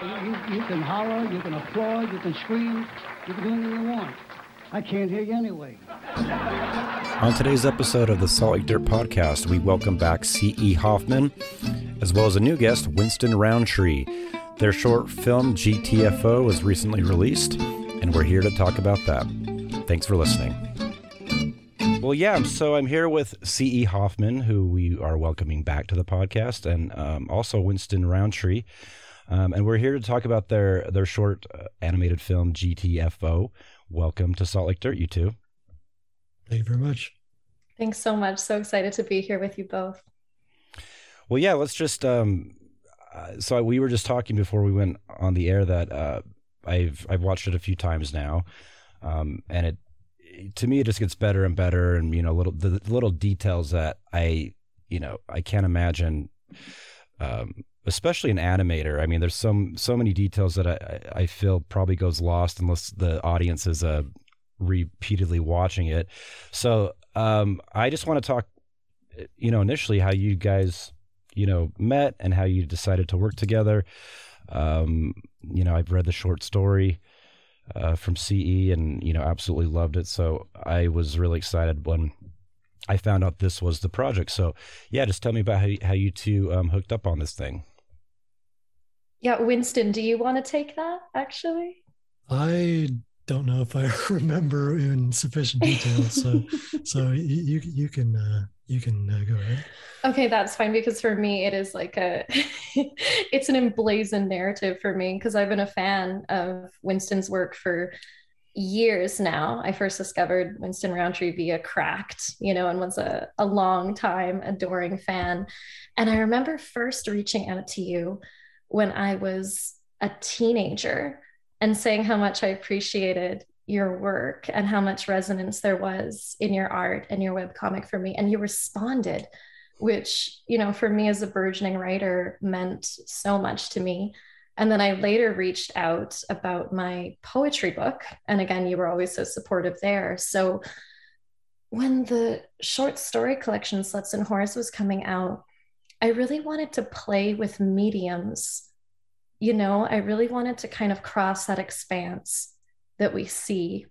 You, you can holler, you can applaud, you can scream, you can do anything you want. I can't hear you anyway. On today's episode of the Salt Lake Dirt Podcast, we welcome back C.E. Hoffman, as well as a new guest, Winston Rowntree. Their short film, GTFO, was recently released, and we're here to talk about that. Thanks for listening. Well, yeah, so I'm here with C.E. Hoffman, who we are welcoming back to the podcast, and um, also Winston Rowntree. Um, and we're here to talk about their, their short uh, animated film, GTFO. Welcome to Salt Lake Dirt, you two. Thank you very much. Thanks so much. So excited to be here with you both. Well, yeah, let's just. Um, uh, so we were just talking before we went on the air that uh, I've I've watched it a few times now, um, and it to me it just gets better and better, and you know, little the, the little details that I you know I can't imagine. Um, especially an animator. I mean, there's some so many details that I I feel probably goes lost unless the audience is uh, repeatedly watching it. So um, I just want to talk, you know, initially how you guys, you know, met and how you decided to work together. Um, you know, I've read the short story uh, from CE and you know absolutely loved it. So I was really excited when I found out this was the project. So yeah, just tell me about how how you two um, hooked up on this thing. Yeah, Winston, do you want to take that actually? I don't know if I remember in sufficient detail, so so you you can uh, you can uh, go ahead. Okay, that's fine because for me it is like a it's an emblazoned narrative for me because I've been a fan of Winston's work for years now. I first discovered Winston Rowntree via Cracked, you know, and was a, a long time adoring fan. And I remember first reaching out to you when I was a teenager and saying how much I appreciated your work and how much resonance there was in your art and your webcomic for me. And you responded, which, you know, for me as a burgeoning writer meant so much to me. And then I later reached out about my poetry book. And again, you were always so supportive there. So when the short story collection Sluts and Whores was coming out, I really wanted to play with mediums. You know, I really wanted to kind of cross that expanse that we see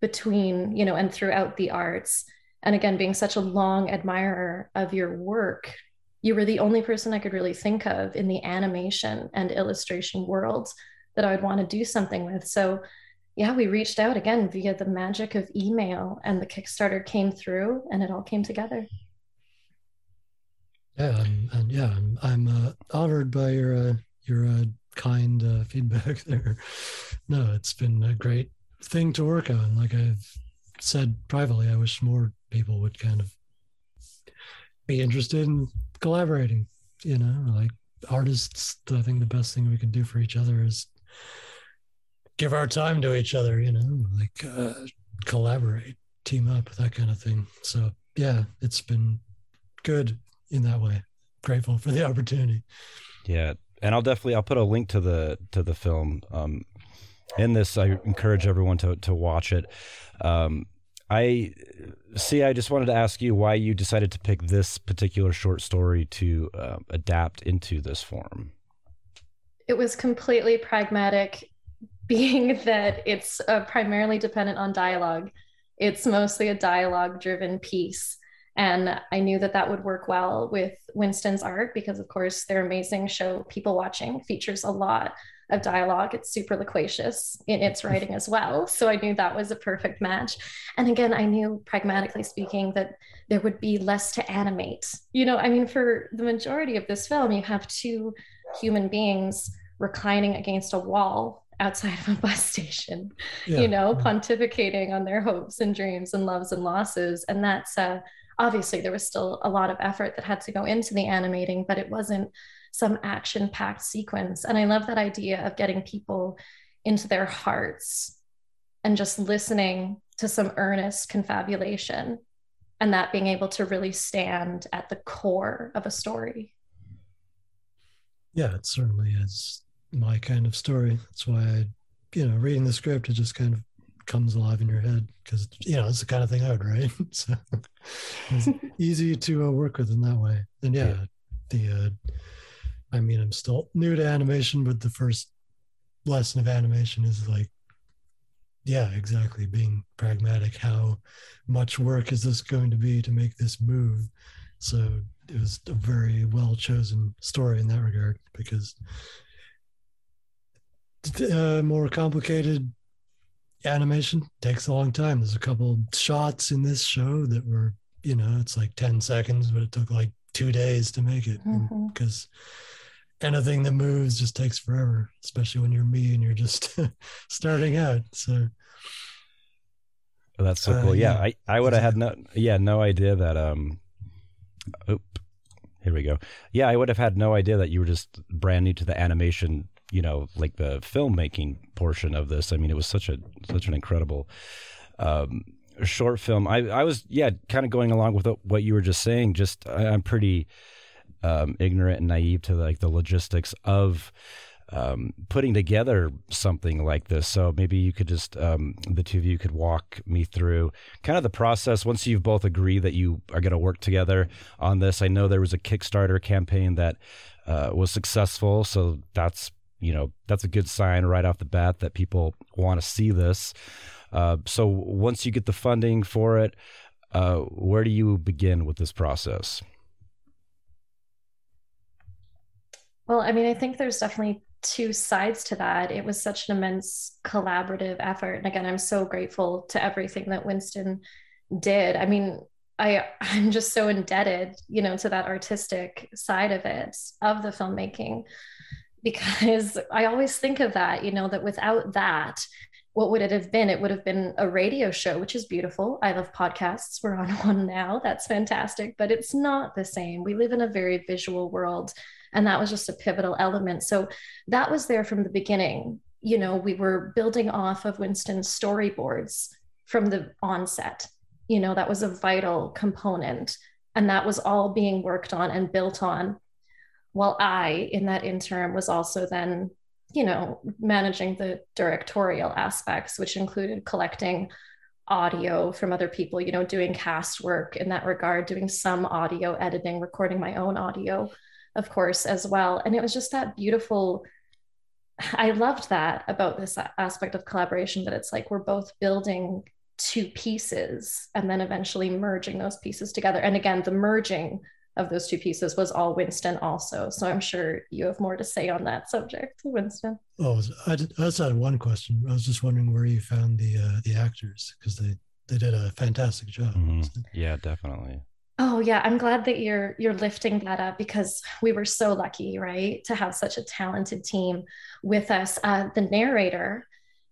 between, you know, and throughout the arts. And again, being such a long admirer of your work, you were the only person I could really think of in the animation and illustration worlds that I would want to do something with. So, yeah, we reached out again via the magic of email, and the Kickstarter came through and it all came together. Yeah, and yeah, I'm, I'm uh, honored by your uh, your uh, kind uh, feedback there. No, it's been a great thing to work on. Like I've said privately, I wish more people would kind of be interested in collaborating. You know, like artists, I think the best thing we can do for each other is give our time to each other. You know, like uh, collaborate, team up, that kind of thing. So yeah, it's been good in that way. Grateful for the opportunity. Yeah, and I'll definitely I'll put a link to the to the film. Um, in this, I encourage everyone to to watch it. Um, I see. I just wanted to ask you why you decided to pick this particular short story to uh, adapt into this form. It was completely pragmatic, being that it's uh, primarily dependent on dialogue. It's mostly a dialogue driven piece. And I knew that that would work well with Winston's art because, of course, their amazing show, People Watching, features a lot of dialogue. It's super loquacious in its writing as well. So I knew that was a perfect match. And again, I knew, pragmatically speaking, that there would be less to animate. You know, I mean, for the majority of this film, you have two human beings reclining against a wall outside of a bus station, yeah. you know, pontificating on their hopes and dreams and loves and losses. And that's uh, obviously there was still a lot of effort that had to go into the animating, but it wasn't some action packed sequence. And I love that idea of getting people into their hearts and just listening to some earnest confabulation and that being able to really stand at the core of a story. Yeah, it certainly is my kind of story. That's why I, you know, reading the script, it just kind of comes alive in your head because you know it's the kind of thing I would write. so it's easy to uh, work with in that way. And yeah, yeah. the uh, I mean, I'm still new to animation, but the first lesson of animation is like yeah exactly being pragmatic how much work is this going to be to make this move so it was a very well chosen story in that regard because uh, more complicated animation takes a long time. There's a couple shots in this show that were you know it's like 10 seconds but it took like two days to make it. Because mm-hmm. anything that moves just takes forever especially when you're me and you're just starting out. So oh, that's so cool. uh, yeah, yeah, i i would have had no yeah no idea that um oop, here we go. Yeah i would have had no idea that you were just brand new to the animation you know like the filmmaking portion of this i mean it was such a such an incredible um short film. I, I was, yeah, kind of going along with what you were just saying. Just I, am pretty um, ignorant and naive to like the logistics of um, putting together something like this. So maybe you could just, um, the two of you could walk me through kind of the process once you've both agree that you are going to work together on this. I know there was a Kickstarter campaign that uh, was successful. So that's, you know, that's a good sign right off the bat that people want to see this. Uh, so once you get the funding for it, uh, where do you begin with this process? Well, I mean, I think there's definitely two sides to that. It was such an immense collaborative effort. And again, I'm so grateful to everything that Winston did. I mean, I I'm just so indebted, you know, to that artistic side of it, of the filmmaking, because I always think of that, you know, that without that, what would it have been? It would have been a radio show, which is beautiful. I love podcasts. We're on one now. That's fantastic, but it's not the same. We live in a very visual world, and that was just a pivotal element. So that was there from the beginning. You know, we were building off of Winston's storyboards from the onset. You know, that was a vital component, and that was all being worked on and built on. While I, in that interim, was also then you know, managing the directorial aspects, which included collecting audio from other people, you know, doing cast work in that regard, doing some audio editing, recording my own audio, of course, as well. And it was just that beautiful. I loved that about this aspect of collaboration that it's like we're both building two pieces and then eventually merging those pieces together. And again, the merging of those two pieces was all Winston also. So I'm sure you have more to say on that subject, Winston. Oh, I, did, I just had one question. I was just wondering where you found the uh, the actors because they they did a fantastic job. Mm-hmm. Yeah, definitely. Oh yeah, I'm glad that you're you're lifting that up because we were so lucky, right, to have such a talented team with us. Uh, the narrator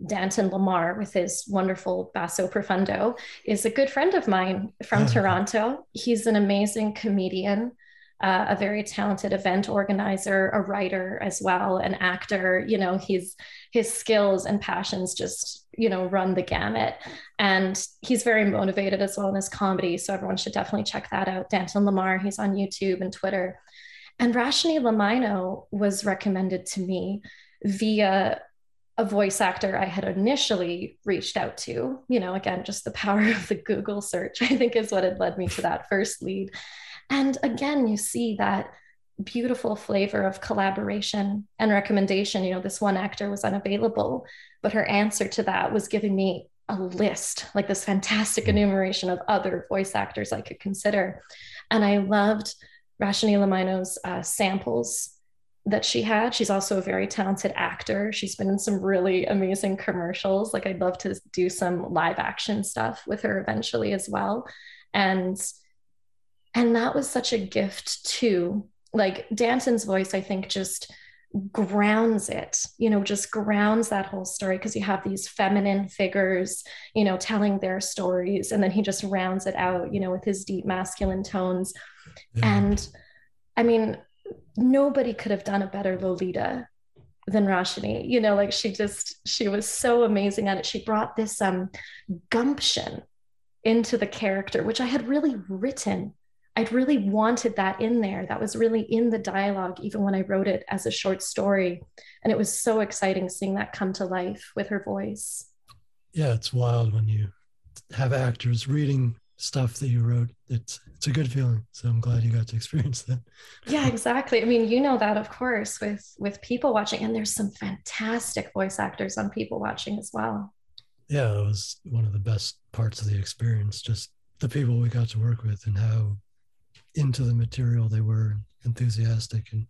Danton Lamar with his wonderful basso profundo is a good friend of mine from oh. Toronto. He's an amazing comedian, uh, a very talented event organizer, a writer as well, an actor. You know, he's his skills and passions just you know run the gamut, and he's very motivated as well in his comedy. So everyone should definitely check that out. Danton Lamar. He's on YouTube and Twitter. And Rashni Lamino was recommended to me via a voice actor I had initially reached out to. You know, again, just the power of the Google search, I think, is what had led me to that first lead. And again, you see that beautiful flavor of collaboration and recommendation. You know, this one actor was unavailable, but her answer to that was giving me a list, like this fantastic hmm. enumeration of other voice actors I could consider. And I loved Rashni Lamino's uh, samples that she had. She's also a very talented actor. She's been in some really amazing commercials. Like I'd love to do some live action stuff with her eventually as well. And and that was such a gift too. Like Danton's voice, I think just grounds it, you know, just grounds that whole story because you have these feminine figures, you know, telling their stories. And then he just rounds it out, you know, with his deep masculine tones. Yeah. And I mean, nobody could have done a better Lolita than Rashni. You know, like she just she was so amazing at it. She brought this um gumption into the character, which I had really written. I'd really wanted that in there. That was really in the dialogue, even when I wrote it as a short story. And it was so exciting seeing that come to life with her voice. Yeah, it's wild when you have actors reading stuff that you wrote. It's it's a good feeling. So I'm glad you got to experience that. Yeah, exactly. I mean, you know that of course with with people watching, and there's some fantastic voice actors on people watching as well. Yeah, it was one of the best parts of the experience. Just the people we got to work with and how into the material they were, enthusiastic, and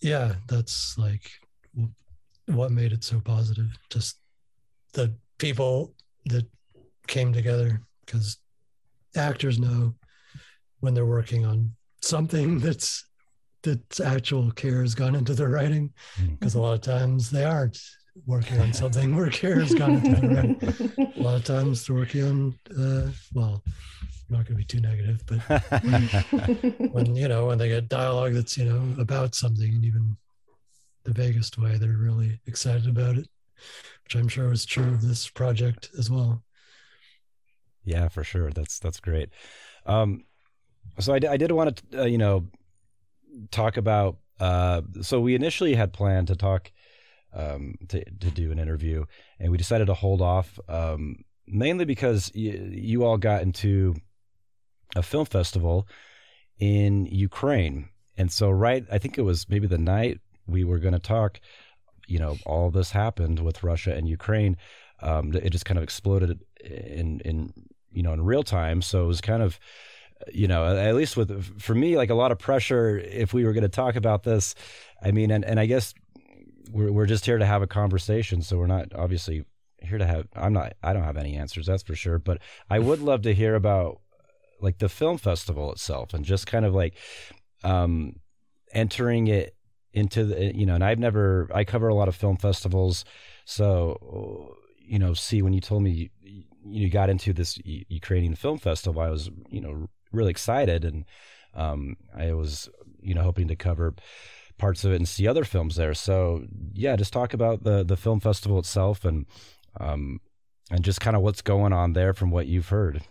yeah, that's like what made it so positive. Just the people that came together because actors know when they're working on something that's that's actual care has gone into their writing because hmm. a lot of times they aren't working on something where care has gone into their writing. a lot of times they're working on uh, well I'm not going to be too negative but when you know when they get dialogue that's you know about something and even the vaguest way they're really excited about it which i'm sure is true of this project as well yeah, for sure. That's that's great. Um, so I, I did want to, uh, you know, talk about. Uh, so we initially had planned to talk um, to to do an interview, and we decided to hold off um, mainly because y- you all got into a film festival in Ukraine, and so right, I think it was maybe the night we were going to talk. You know, all this happened with Russia and Ukraine. Um, it just kind of exploded in in you know in real time. So it was kind of you know at least with for me like a lot of pressure if we were going to talk about this. I mean, and and I guess we're we're just here to have a conversation. So we're not obviously here to have. I'm not. I don't have any answers. That's for sure. But I would love to hear about like the film festival itself and just kind of like um entering it into the you know and i've never i cover a lot of film festivals so you know see when you told me you got into this Ukrainian film festival, I was you know really excited, and um, I was you know hoping to cover parts of it and see other films there. So yeah, just talk about the the film festival itself and um, and just kind of what's going on there from what you've heard.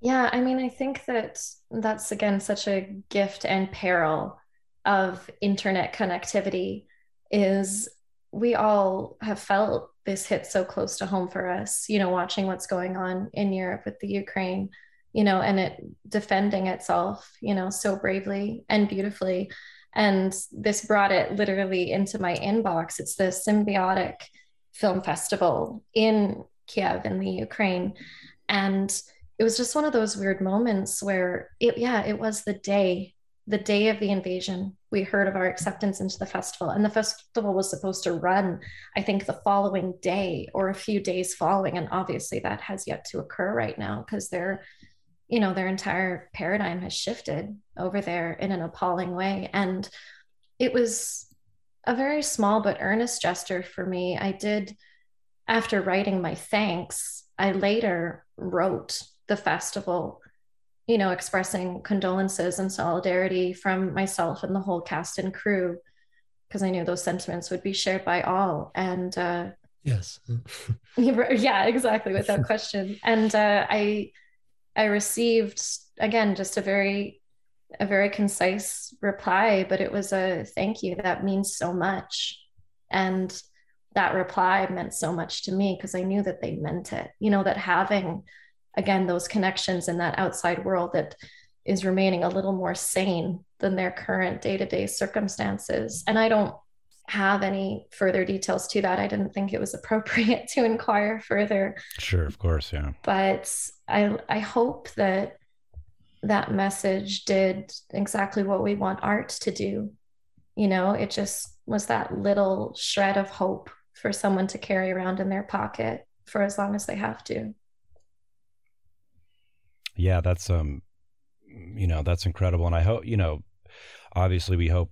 Yeah, I mean, I think that that's again such a gift and peril of internet connectivity is we all have felt this hit so close to home for us, you know, watching what's going on in Europe with the Ukraine, you know, and it defending itself, you know, so bravely and beautifully. And this brought it literally into my inbox. It's the Symbiotic Film Festival in Kiev in the Ukraine. And it was just one of those weird moments where it, yeah, it was the day the day of the invasion, we heard of our acceptance into the festival. And the festival was supposed to run, I think, the following day or a few days following. And obviously, that has yet to occur right now because their, you know, their entire paradigm has shifted over there in an appalling way. And it was a very small but earnest gesture for me. I did, after writing my thanks, I later wrote the festival you know, expressing condolences and solidarity from myself and the whole cast and crew, because I knew those sentiments would be shared by all. And uh, yes, yeah, exactly, without question. And uh, I, I received again just a very, a very concise reply, but it was a thank you that means so much, and that reply meant so much to me because I knew that they meant it. You know that having again those connections in that outside world that is remaining a little more sane than their current day-to-day circumstances. And i don't have any further details to that. I didn't think it was appropriate to inquire further. Sure of course yeah. But i i hope that that message did exactly what we want art to do. You know it just was that little shred of hope for someone to carry around in their pocket for as long as they have to yeah, that's um, you know, that's incredible, and I hope you know, obviously we hope,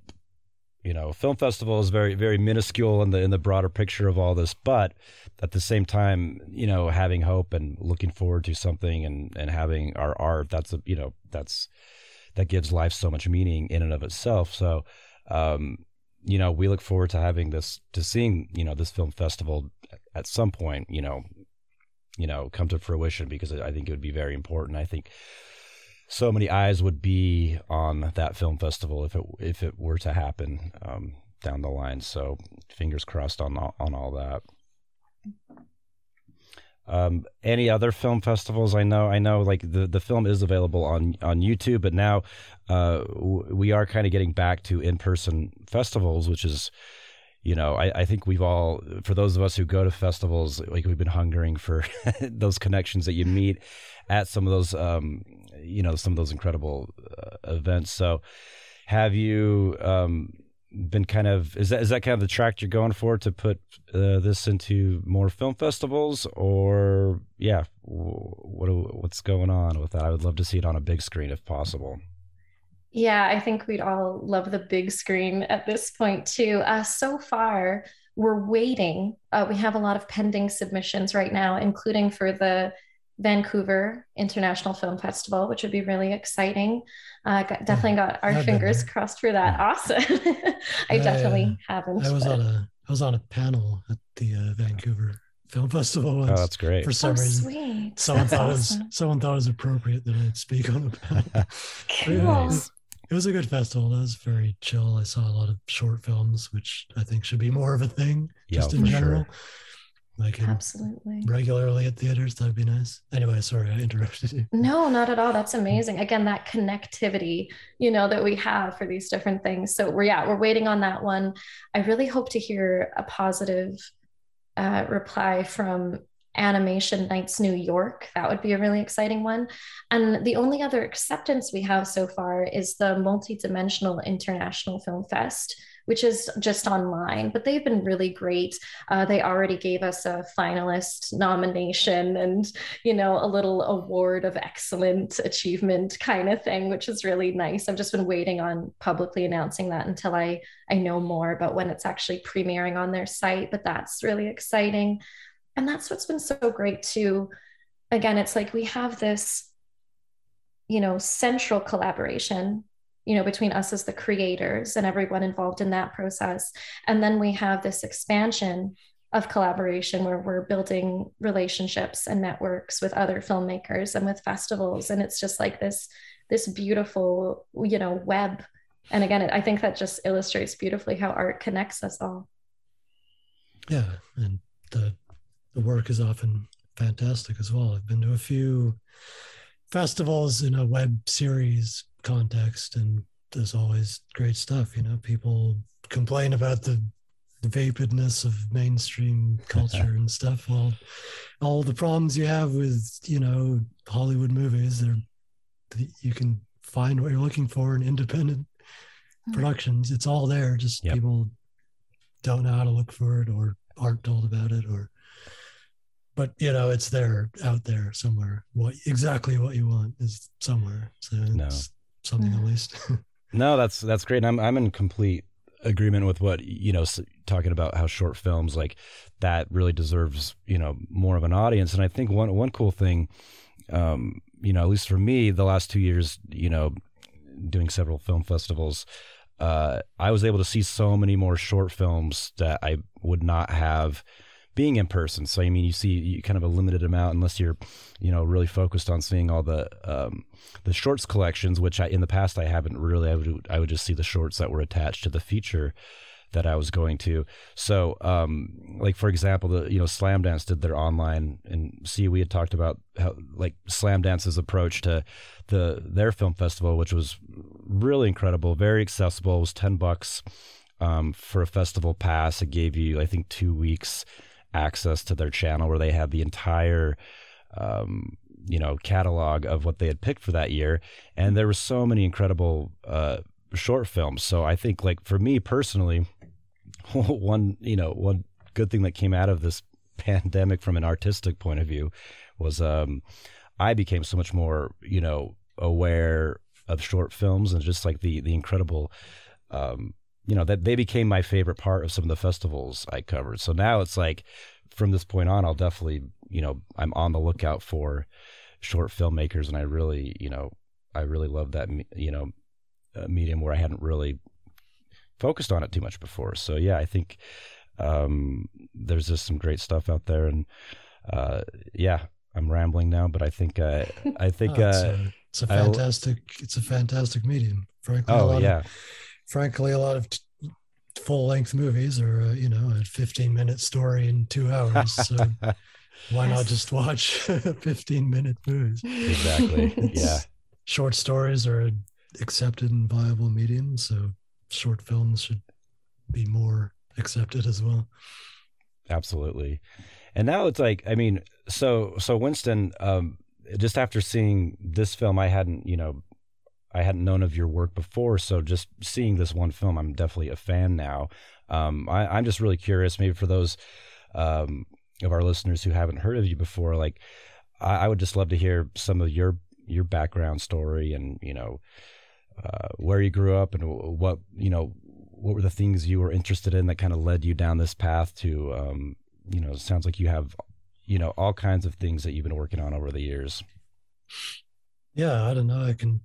you know, film festival is very very minuscule in the in the broader picture of all this, but at the same time, you know, having hope and looking forward to something and and having our art, that's a you know, that's that gives life so much meaning in and of itself. So, um, you know, we look forward to having this to seeing you know this film festival at some point, you know, you know, come to fruition because I think it would be very important. I think so many eyes would be on that film festival if it if it were to happen um, down the line. So fingers crossed on all, on all that. Um, any other film festivals? I know, I know, like the, the film is available on on YouTube, but now uh, w- we are kind of getting back to in person festivals, which is, you know, I, I think we've all, for those of us who go to festivals, like we've been hungering for those connections that you meet at some of those, um, you know, some of those incredible uh, events. So, have you? Um, been kind of is that is that kind of the track you're going for to put uh, this into more film festivals or yeah what what's going on with that I would love to see it on a big screen if possible yeah I think we'd all love the big screen at this point too uh, so far we're waiting uh, we have a lot of pending submissions right now including for the Vancouver International Film Festival, which would be really exciting. Uh, got, definitely got our fingers crossed for that. Awesome. I definitely haven't. I was but... on a I was on a panel at the uh, Vancouver Film Festival. Once. Oh, that's great. For some oh, reason, sweet. someone that's thought awesome. it was someone thought it was appropriate that I'd speak on a panel. cool. Yeah, it, it was a good festival. It was very chill. I saw a lot of short films, which I think should be more of a thing, yeah, just in general. Sure. like absolutely. regularly at theaters that'd be nice. Anyway sorry i interrupted you. No not at all. That's amazing. Again that connectivity you know that we have for these different things. So we're yeah we're waiting on that one. I really hope to hear a positive uh, reply from animation nights new york that would be a really exciting one and the only other acceptance we have so far is the multidimensional international film fest which is just online. But they've been really great. Uh, they already gave us a finalist nomination and, you know, a little award of excellent achievement kind of thing, which is really nice. I've just been waiting on publicly announcing that until I, I know more about when it's actually premiering on their site. But that's really exciting. And that's what's been so great too. Again, it's like we have this you know central collaboration you know between us as the creators and everyone involved in that process. And then we have this expansion of collaboration where we're building relationships and networks with other filmmakers and with festivals. And it's just like this this beautiful you know web. And again i think that just illustrates beautifully how art connects us all. Yeah. And the the work is often fantastic as well i've been to a few festivals in a web series context and there's always great stuff you know people complain about the, the vapidness of mainstream culture and stuff well all the problems you have with you know hollywood movies they're you can find what you're looking for in independent mm-hmm. productions it's all there just yep. people don't know how to look for it or aren't told about it or but you know it's there out there somewhere. What exactly what you want is somewhere. So no. something at least. no, that's that's great. I'm I'm in complete agreement with what you know talking about how short films like that really deserves you know more of an audience. And i think one one cool thing um you know at least for me the last two years you know doing several film festivals uh i was able to see so many more short films that i would not have being in person. So I mean, you see you kind of a limited amount unless you're, you know, really focused on seeing all the um, the shorts collections, which I in the past I haven't really. I would I would just see the shorts that were attached to the feature that I was going to. So, um, like for example, the you know Slamdance did their online, and see we had talked about how like Slamdance's approach to the their film festival, which was really incredible, very accessible. It was ten bucks um, for a festival pass. It gave you I think two weeks access to their channel where they had the entire um, you know catalog of what they had picked for that year. And there were so many incredible uh, short films. So i think like for me personally one you know one good thing that came out of this pandemic from an artistic point of view was um, i became so much more you know aware of short films and just like the the incredible um, you know that they became my favorite part of some of the festivals I covered. So now it's like from this point on, I'll definitely you know I'm on the lookout for short filmmakers, and I really you know I really love that you know medium where I hadn't really focused on it too much before. So yeah, I think um, there's just some great stuff out there, and uh, yeah, I'm rambling now, but I think uh, I think oh, it's, uh, a, it's a fantastic I'll, it's a fantastic medium. Frankly, oh yeah. Of, frankly, a lot of t- full length movies are, uh, you know a 15 minute story in two hours. So why not just watch 15 minute movies? exactly. yeah. Short stories are accepted and viable medium, so short films should be more accepted as well. Absolutely. And now it's like, I mean, so so Winston, um, just after seeing this film, I hadn't, you know, I hadn't known of your work before. So just seeing this one film, I'm definitely a fan now. Um, I, I'm just really curious, maybe for those um, of our listeners who haven't heard of you before, like I, I would just love to hear some of your your background story and you know uh, where you grew up and what you know what were the things you were interested in that kind of led you down this path to um, you know sounds like you have you know all kinds of things that you've been working on over the years Yeah, I don't know. I can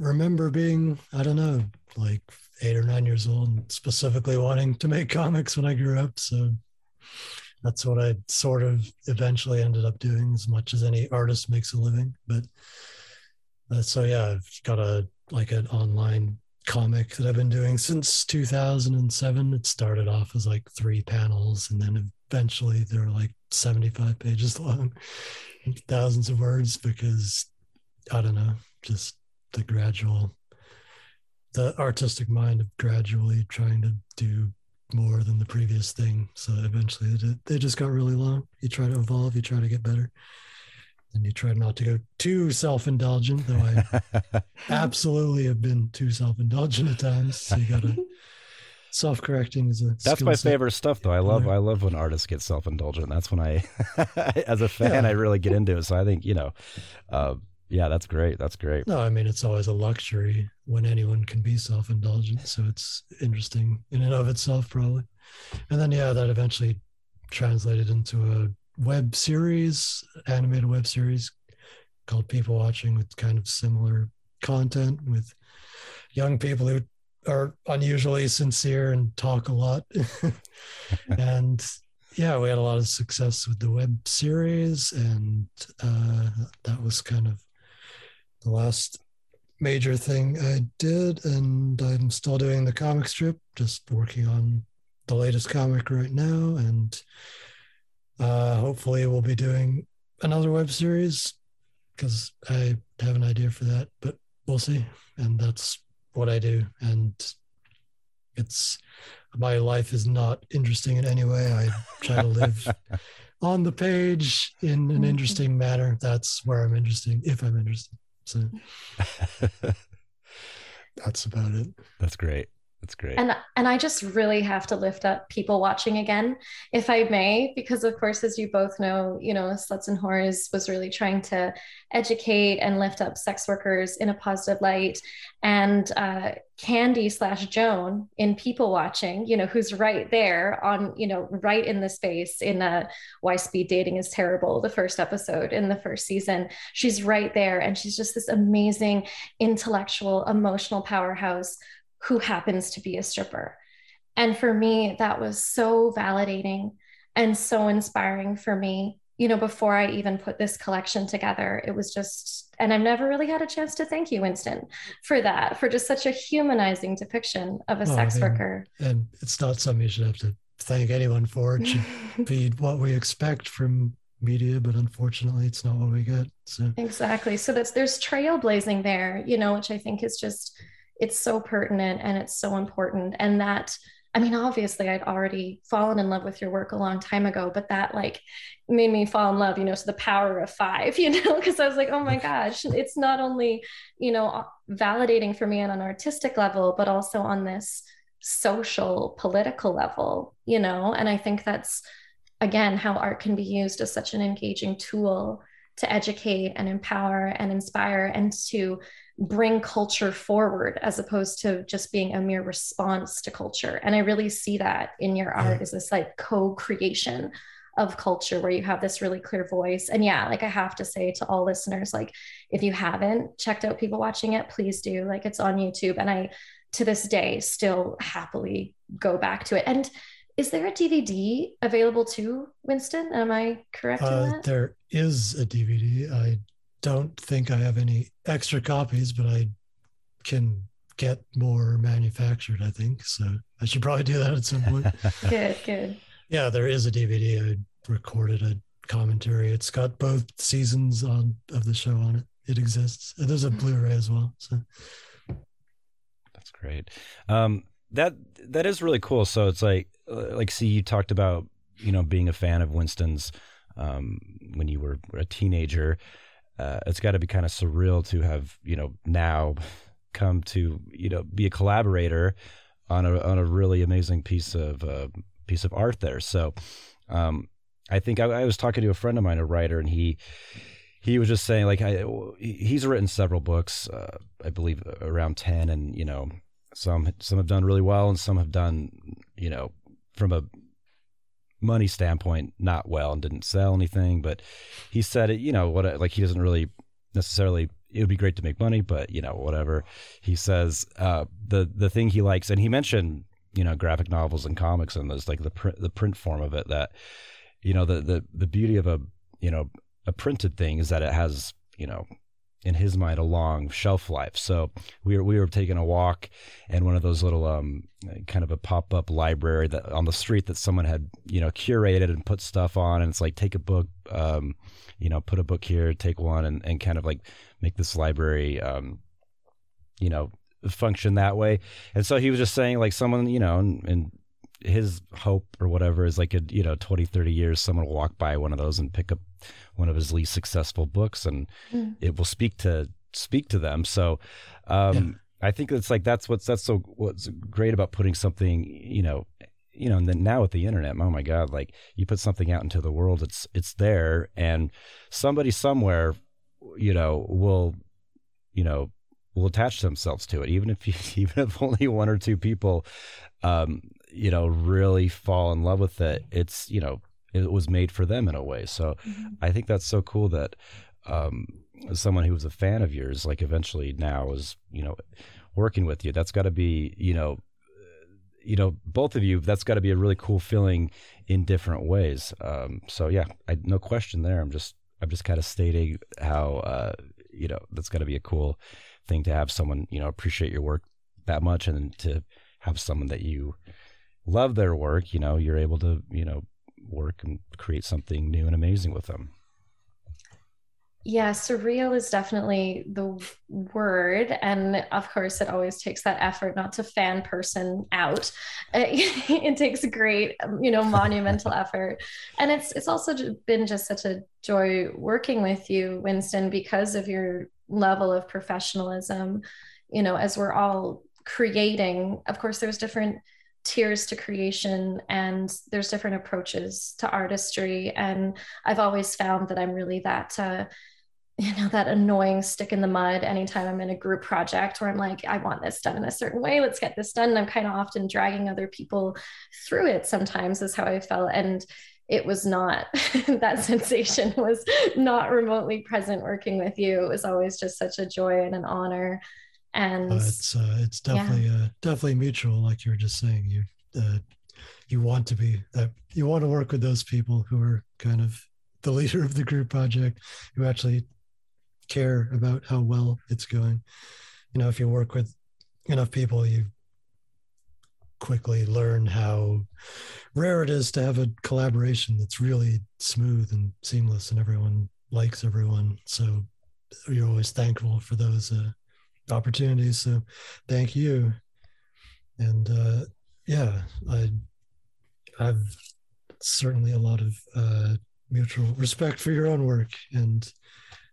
remember being, I don't know, like eight or nine years old, and specifically wanting to make comics when I grew up. So that's what I sort of eventually ended up doing, as much as any artist makes a living. But uh, so yeah, I've got a like an online comic that I've been doing since 2007. It started off as like three panels, and then eventually they're like 75 pages long, thousands of words because I don't know, just the gradual, the artistic mind of gradually trying to do more than the previous thing. So eventually they, they just got really long. You try to evolve, you try to get better. And you try not to go too self indulgent, though I absolutely have been too self indulgent at times. So you got to self correcting is a that's my set. favorite stuff though i love i love when artists get self-indulgent that's when i as a fan Yeah. i really get into it so i think you know uh, yeah that's great that's great No, I mean it's always a luxury when anyone can be self-indulgent. So it's interesting in and of itself, probably. And then yeah, that eventually translated into a web series, animated web series called People Watching, with kind of similar content with young people who are unusually sincere and talk a lot. and yeah, we had a lot of success with the web series, and uh, that was kind of the last major thing I did, and I'm still doing the comic strip, just working on the latest comic right now, and uh, hopefully we'll be doing another web series because I have an idea for that, but we'll see. And that's what I do, and it's my life is not interesting in any way. I try to live on the page in an Mhm. interesting manner. That's where I'm interesting, if I'm interested. So that's about it. that's great that's great And and I just really have to lift up people watching again, if I may, because of course, as you both know, you know, Sluts and Whores was really trying to educate and lift up sex workers in a positive light. And uh, Candy slash Joan in People Watching, you know, who's right there on, you know, right in the space in uh, Why Speed Dating is Terrible, the first episode in the first season. She's right there, and she's just this amazing intellectual, emotional powerhouse who happens to be a stripper. And for me, that was so validating and so inspiring for me. You know, before I even put this collection together, it was just, and I've never really had a chance to thank you, Winston, for that, for just such a humanizing depiction of a sex I mean, worker. And it's not something you should have to thank anyone for. It should be what we expect from media, but unfortunately, it's not what we get. So Exactly. So that's there's trailblazing there, you know, which I think is just it's so pertinent and it's so important. And that I mean, obviously I'd already fallen in love with your work a long time ago, but that like made me fall in love, you know, to the power of five, you know, because I was like, oh my gosh, it's not only, you know, validating for me on an artistic level, but also on this social, political level, you know, and I think that's again how art can be used as such an engaging tool to educate and empower and inspire and to bring culture forward as opposed to just being a mere response to culture. And i really see that in your art Yeah. is this like co-creation of culture where you have this really clear voice. And yeah like i have to say to all listeners like if you haven't checked out people watching it please do. Like it's on youtube. And i to this day still happily go back to it. And is there a dvd available too winston am i correct in uh, that there is a DVD. I don't think I have any extra copies, but I can get more manufactured. I think so. I should probably do that at some point. good, good. Yeah, there is a DVD. I recorded a commentary. It's got both seasons on of the show on it. It exists. There's a Blu-ray as well. So that's great. Um, that that is really cool. So it's like like see you talked about you know being a fan of Winston's um, when you were a teenager. Uh, it's got to be kind of surreal to have you know now come to you know be a collaborator on a on a really amazing piece of uh, piece of art there. So um, I think I, I, was talking to a friend of mine, a writer, and he he was just saying like I, he's written several books, uh, I believe around ten, and you know some some have done really well, and some have done you know from a money standpoint not well and didn't sell anything. But he said it, you know what like he doesn't really necessarily it would be great to make money, but you know, whatever. He says uh, the the thing he likes, and he mentioned you know graphic novels and comics, and there's like the print the print form of it that you know the the the beauty of a you know a printed thing is that it has you know in his mind a long shelf life. So we were we were taking a walk and one of those little um kind of a pop up library that on the street that someone had you know curated and put stuff on and it's like take a book um you know put a book here take one and, and kind of like make this library um you know function that way and so he was just saying like someone you know and, and his hope or whatever is like a you know 20 30 years someone will walk by one of those and pick up one of his least successful books and mm. it will speak to speak to them so um, yeah. i think it's like that's what's that's so what's great about putting something you know you know and then now with the internet oh my god like you put something out into the world it's it's there and somebody somewhere you know will you know will attach themselves to it even if you, even if only one or two people um, you know, really fall in love with it, it's, you know, it was made for them in a way. So mm-hmm. I think that's so cool that um, someone who was a fan of yours, like eventually now is, you know, working with you. That's got to be, you know, you know, both of you, that's got to be a really cool feeling in different ways. Um, so yeah, I, no question there. I'm just, I'm just kind of stating how, uh, you know, that's got to be a cool thing to have someone, you know, appreciate your work that much and to have someone that you love their work, you know, you're able to, you know, work and create something new and amazing with them. Yeah, surreal is definitely the word. And of course, it always takes that effort not to fan person out. it takes a great, um, you know, monumental effort. And it's it's also been just such a joy working with you, Winston, because of your level of professionalism. You know, as we're all creating, of course, there's different tiers to creation and there's different approaches to artistry. And i've always found that i'm really that uh, you know that annoying stick in the mud anytime i'm in a group project where i'm like i want this done in a certain way. Let's get this done. And i'm kind of often dragging other people through it sometimes is how i felt. And it was not that sensation was not remotely present working with you. It was always just such a joy and an honor and uh, it's uh, it's definitely yeah. uh, definitely mutual like you were just saying. You uh, you want to be that you want to work with those people who are kind of the leader of the group project who actually care about how well it's going. You know if you work with enough people you quickly learn how rare it is to have a collaboration that's really smooth and seamless and everyone likes everyone. So you're always thankful for those uh, opportunities. So thank you. And uh, yeah, I I've certainly a lot of uh, mutual respect for your own work, and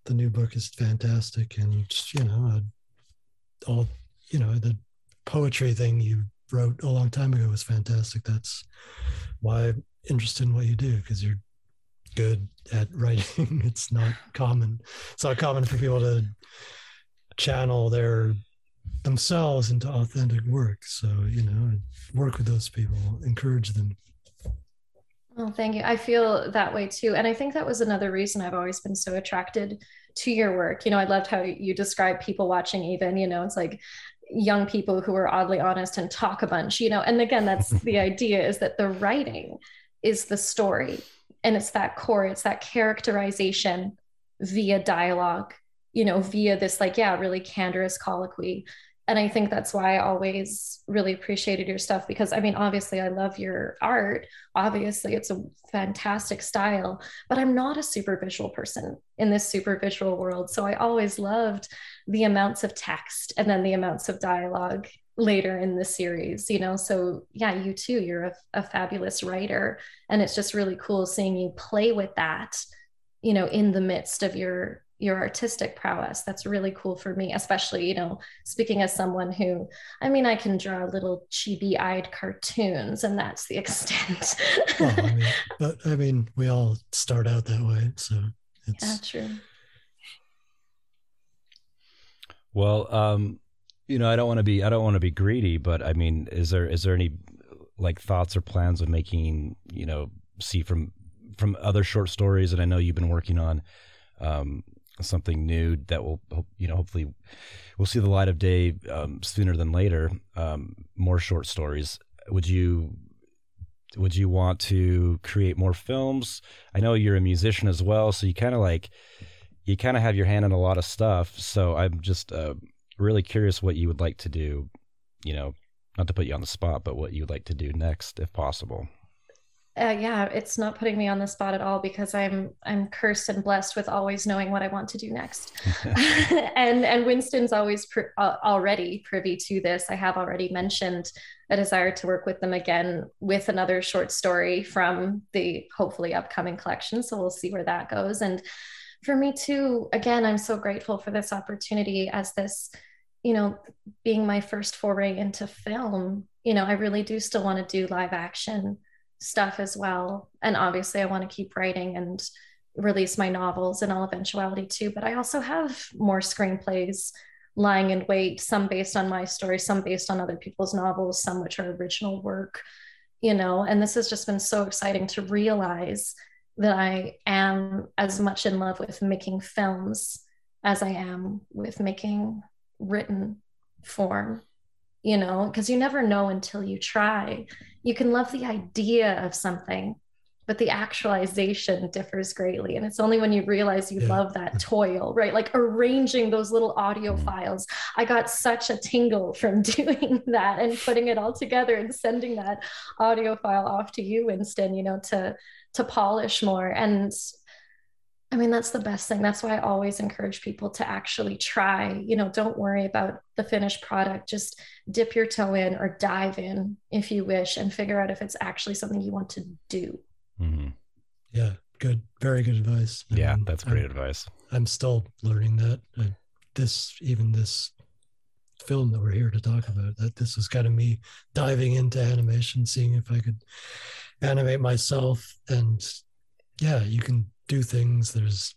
the new book is fantastic. And you know, all you know, the poetry thing you wrote a long time ago was fantastic. That's why I'm interested in what you do because you're good at writing. it's not common. It's not common for people to channel their themselves into authentic work. So, you know, work with those people, encourage them. Well, thank you. I feel that way too. And I think that was another reason I've always been so attracted to your work. You know, I loved how you describe people watching, even, you know, it's like young people who are oddly honest and talk a bunch, you know. And again, that's the idea is that the writing is the story and it's that core, it's that characterization via dialogue you know, via this like, yeah, really candorous colloquy. and I think that's why I always really appreciated your stuff because I mean, obviously, I love your art. Obviously, it's a fantastic style, but I'm not a super visual person in this super visual world. So I always loved the amounts of text and then the amounts of dialogue later in the series, you know. So, yeah, you too, you're a, a fabulous writer. And it's just really cool seeing you play with that, you know, in the midst of your your artistic prowess. That's really cool for me especially you know speaking as someone who i mean i can draw little chibi-eyed cartoons and that's the extent. Well, I mean, but i mean we all start out that way so it's yeah true. Well um you know i don't want to be i don't want to be greedy but i mean is there is there any like thoughts or plans of making you know see from from other short stories that i know you've been working on um something new that will you know hopefully we'll see the light of day um, sooner than later. Um, more short stories. Would you would you want to create more films? I know you're a musician as well so you kind of like you kind of have your hand in a lot of stuff. So i'm just uh, really curious what you would like to do you know not to put you on the spot but what you would like to do next if possible uh, yeah, it's not putting me on the spot at all because I'm I'm cursed and blessed with always knowing what I want to do next. and and Winston's always pr- uh, already privy to this. I have already mentioned a desire to work with them again with another short story from the hopefully upcoming collection. So we'll see where that goes. And for me too, again, I'm so grateful for this opportunity as this, you know, being my first foray into film. You know, I really do still want to do live action stuff as well. And obviously, I want to keep writing and release my novels in all eventuality too. But I also have more screenplays lying in wait, some based on my story, some based on other people's novels, some which are original work, you know. And this has just been so exciting to realize that I am as much in love with making films as I am with making written form you know, because you never know until you try. You can love the idea of something, but the actualization differs greatly. And it's only when you realize you yeah. love that toil, right? Like arranging those little audio mm. files. I got such a tingle from doing that and putting it all together and sending that audio file off to you, Winston, you know, to to polish more. And I mean, that's the best thing. That's why I always encourage people to actually try. You know, don't worry about the finished product. Just dip your toe in or dive in if you wish and figure out if it's actually something you want to do. Mm-hmm. Yeah, good. Very good advice. I yeah, mean, that's great I'm, advice. I'm still learning that. Uh, this, even this film that we're here to talk about, that this was kind of me diving into animation, seeing if I could animate myself. And yeah, you can do things. There's,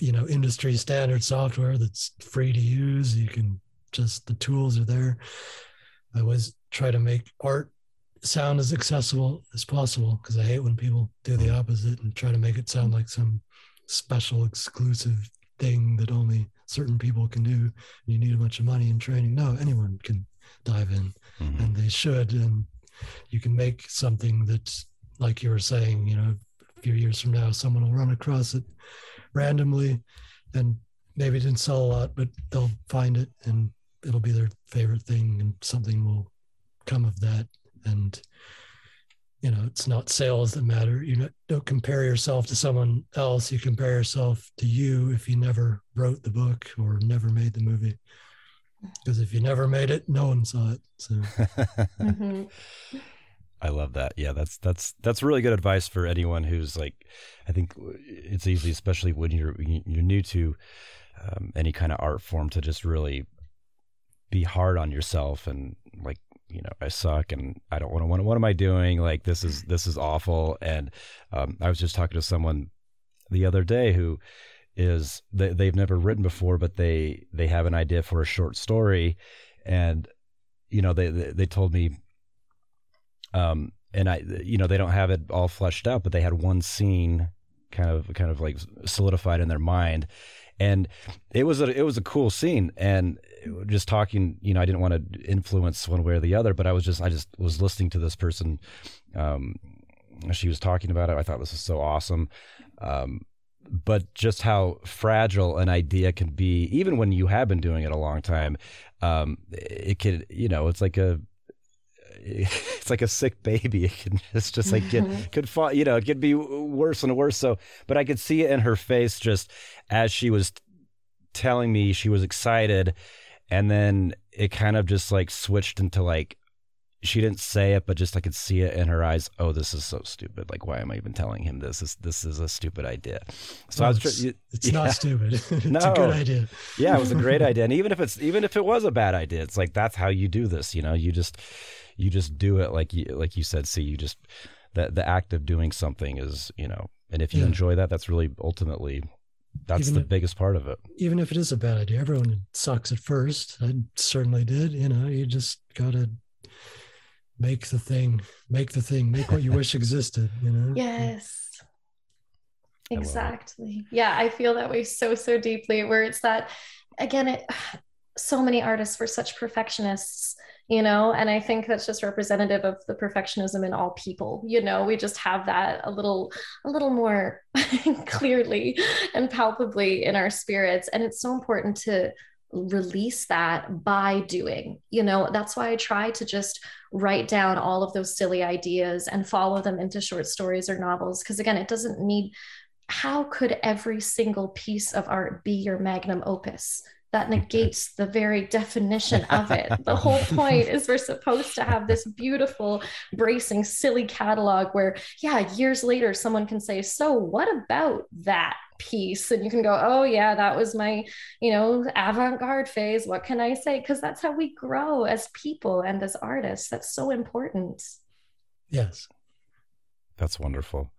you know, industry standard software that's free to use. You can just, the tools are there. I always try to make art sound as accessible as possible because I hate when people do the opposite and try to make it sound like some special exclusive thing that only certain people can do. And you need a bunch of money and training. No, anyone can dive in mm-hmm. and they should. And you can make something that's like you were saying, you know, few years from now, someone will run across it randomly and maybe didn't sell a lot, but they'll find it and it'll be their favorite thing and something will come of that. And, you know, it's not sales that matter. You don't compare yourself to someone else. You compare yourself to you if you never wrote the book or never made the movie. Because if you never made it, no one saw it. So. mm-hmm. I love that. Yeah, that's that's that's really good advice for anyone who's like, I think it's easy, especially when you're you're new to um, any kind of art form, to just really be hard on yourself and like you know I suck and I don't want to. What, what am I doing? Like this is this is awful. And um, I was just talking to someone the other day who is they, they've never written before, but they they have an idea for a short story, and you know they they, they told me um, and I, you know, they don't have it all fleshed out, but they had one scene kind of, kind of like solidified in their mind, and it was a, it was a cool scene. And just talking, you know, I didn't want to influence one way or the other, but I was just, I just was listening to this person. Um, she was talking about it. I thought this was so awesome. Um, but just how fragile an idea can be, even when you have been doing it a long time. Um, it could, you know, it's like a it's like a sick baby. It can just just like get Mm-hmm. could fall, you know, it could be worse and worse. So, but I could see it in her face just as she was telling me she was excited, and then it kind of just like switched into like she didn't say it, but just I could see it in her eyes. Oh, this is so stupid. Like, why am I even telling him this? This this is a stupid idea. So I was, it's, tr- it's yeah. not stupid. it's No. a good idea. yeah, it was a great idea. And even if it's even if it was a bad idea, it's like that's how you do this. You know, you just you just do it like you like you said. See, you just the the act of doing something is you know, and if you Yeah. enjoy that, that's really ultimately that's Even the if- biggest part of it. Even if it is a bad idea, everyone sucks at first. I certainly did. You know, you just gotta make the thing, make the thing, make what you wish existed. You know. Yes. I love it. Exactly. Yeah, I feel that way so, so deeply. Where it's that, again, it, so many artists were such perfectionists, you know, and I think that's just representative of the perfectionism in all people. You know, we just have that a little, a little more clearly and palpably in our spirits. And it's so important to release that by doing you know? That's why i try to just write down all of those silly ideas and follow them into short stories or novels because again it doesn't need how could every single piece of art be your magnum opus that negates the very definition of it. The whole point is we're supposed to have this beautiful bracing silly catalog where yeah years later someone can say so what about that piece? And you can go oh yeah that was my you know avant-garde phase. What can i say? Because that's how we grow as people and as artists. That's so important. Yes. That's wonderful.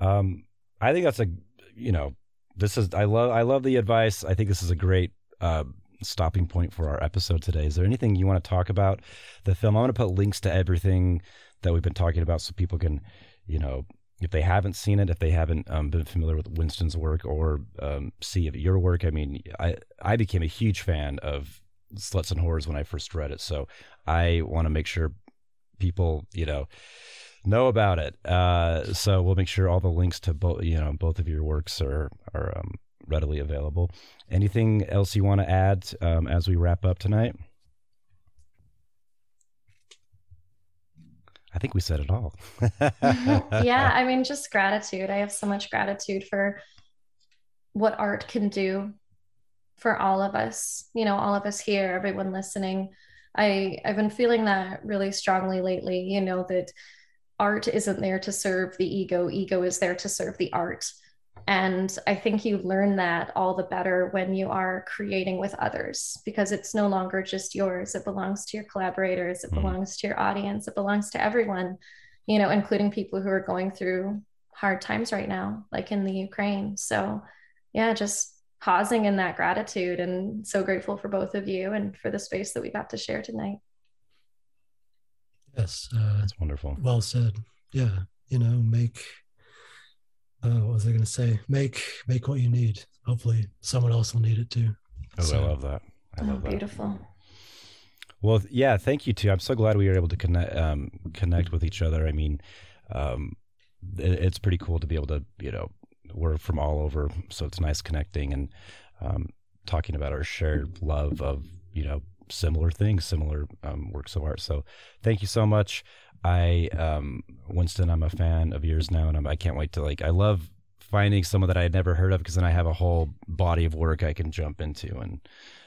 Um, I think that's a you know this is I love I love the advice. I think this is a great uh, stopping point for our episode today. Is there anything you want to talk about the film? I'm going to put links to everything that we've been talking about so people can you know if they haven't seen it, if they haven't um, been familiar with Winston's work or um, see your work. I mean, I I became a huge fan of Sluts and Horrors when I first read it, so I want to make sure people you know know about it. Uh, so we'll make sure all the links to both, you know, both of your works are are um, readily available. Anything else you want to add um, as we wrap up tonight? I think we said it all. yeah i mean just gratitude i have so much gratitude for what art can do for all of us you know all of us here everyone listening i i've been feeling that really strongly lately you know that art isn't there to serve the ego ego is there to serve the art and i think you learn that all the better when you are creating with others because it's no longer just yours it belongs to your collaborators it Mhm. belongs to your audience it belongs to everyone you know including people who are going through hard times right now like in the ukraine so yeah just pausing in that gratitude and so grateful for both of you and for the space that we got to share tonight Yes. Uh, That's wonderful. well said. Yeah. You know, make. Uh, what was I going to say? Make make what you need. Hopefully, someone else will need it too. Oh, So- I love that. I oh love that. beautiful Well, yeah, thank you too. I'm so glad we were able to connect um, connect with each other. I mean, um, it, it's pretty cool to be able to, you know, we're from all over, so it's nice connecting and um, talking about our shared love of, you know, similar things, similar um, works of art. So, thank you so much. I, um, Winston, I'm a fan of yours now, and I'm, I can't wait to like. I love finding someone that I had never heard of because then I have a whole body of work I can jump into and.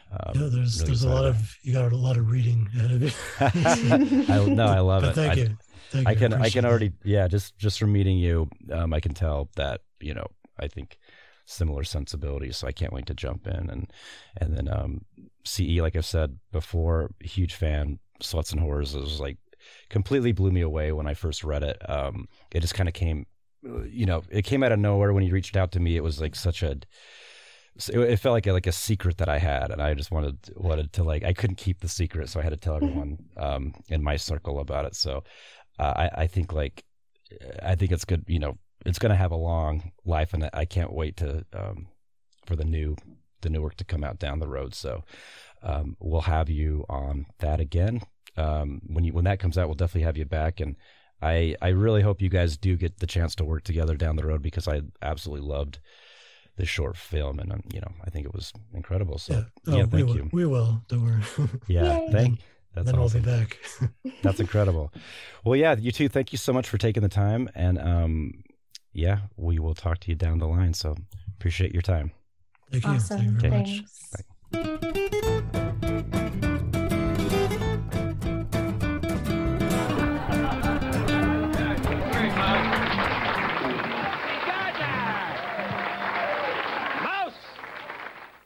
Um, yeah, there's really there's a lot of you got a lot of reading ahead of you. I, no, I love but it. thank I, you. Thank I can I appreciate can that. already yeah just just from meeting you um, I can tell that you know I think similar sensibilities so I can't wait to jump in and and then um, CE like I've said before huge fan Sluts and Horrors is like completely blew me away when I first read it um, it just kind of came you know it came out of nowhere when he reached out to me it was like such a it, it felt like a, like a secret that I had, and I just wanted wanted to like I couldn't keep the secret, so I had to tell everyone um, in my circle about it. So uh, I, I think like I think it's good. You know, it's going to have a long life, and I can't wait to um, for the new the new work to come out down the road. So um, we'll have you on that again um, when you when that comes out. We'll definitely have you back, and I I really hope you guys do get the chance to work together down the road because I absolutely loved this short film, and um, you know, I think it was incredible. So yeah, yeah, oh, we thank will. you. We will. Don't worry. Yeah, Yay. thank. That's then awesome. we'll be back. That's incredible. Well, yeah, you too. Thank you so much for taking the time, and um, yeah, we will talk to you down the line. So appreciate your time. Thank you. Thank you Awesome. very much. Thanks. Bye.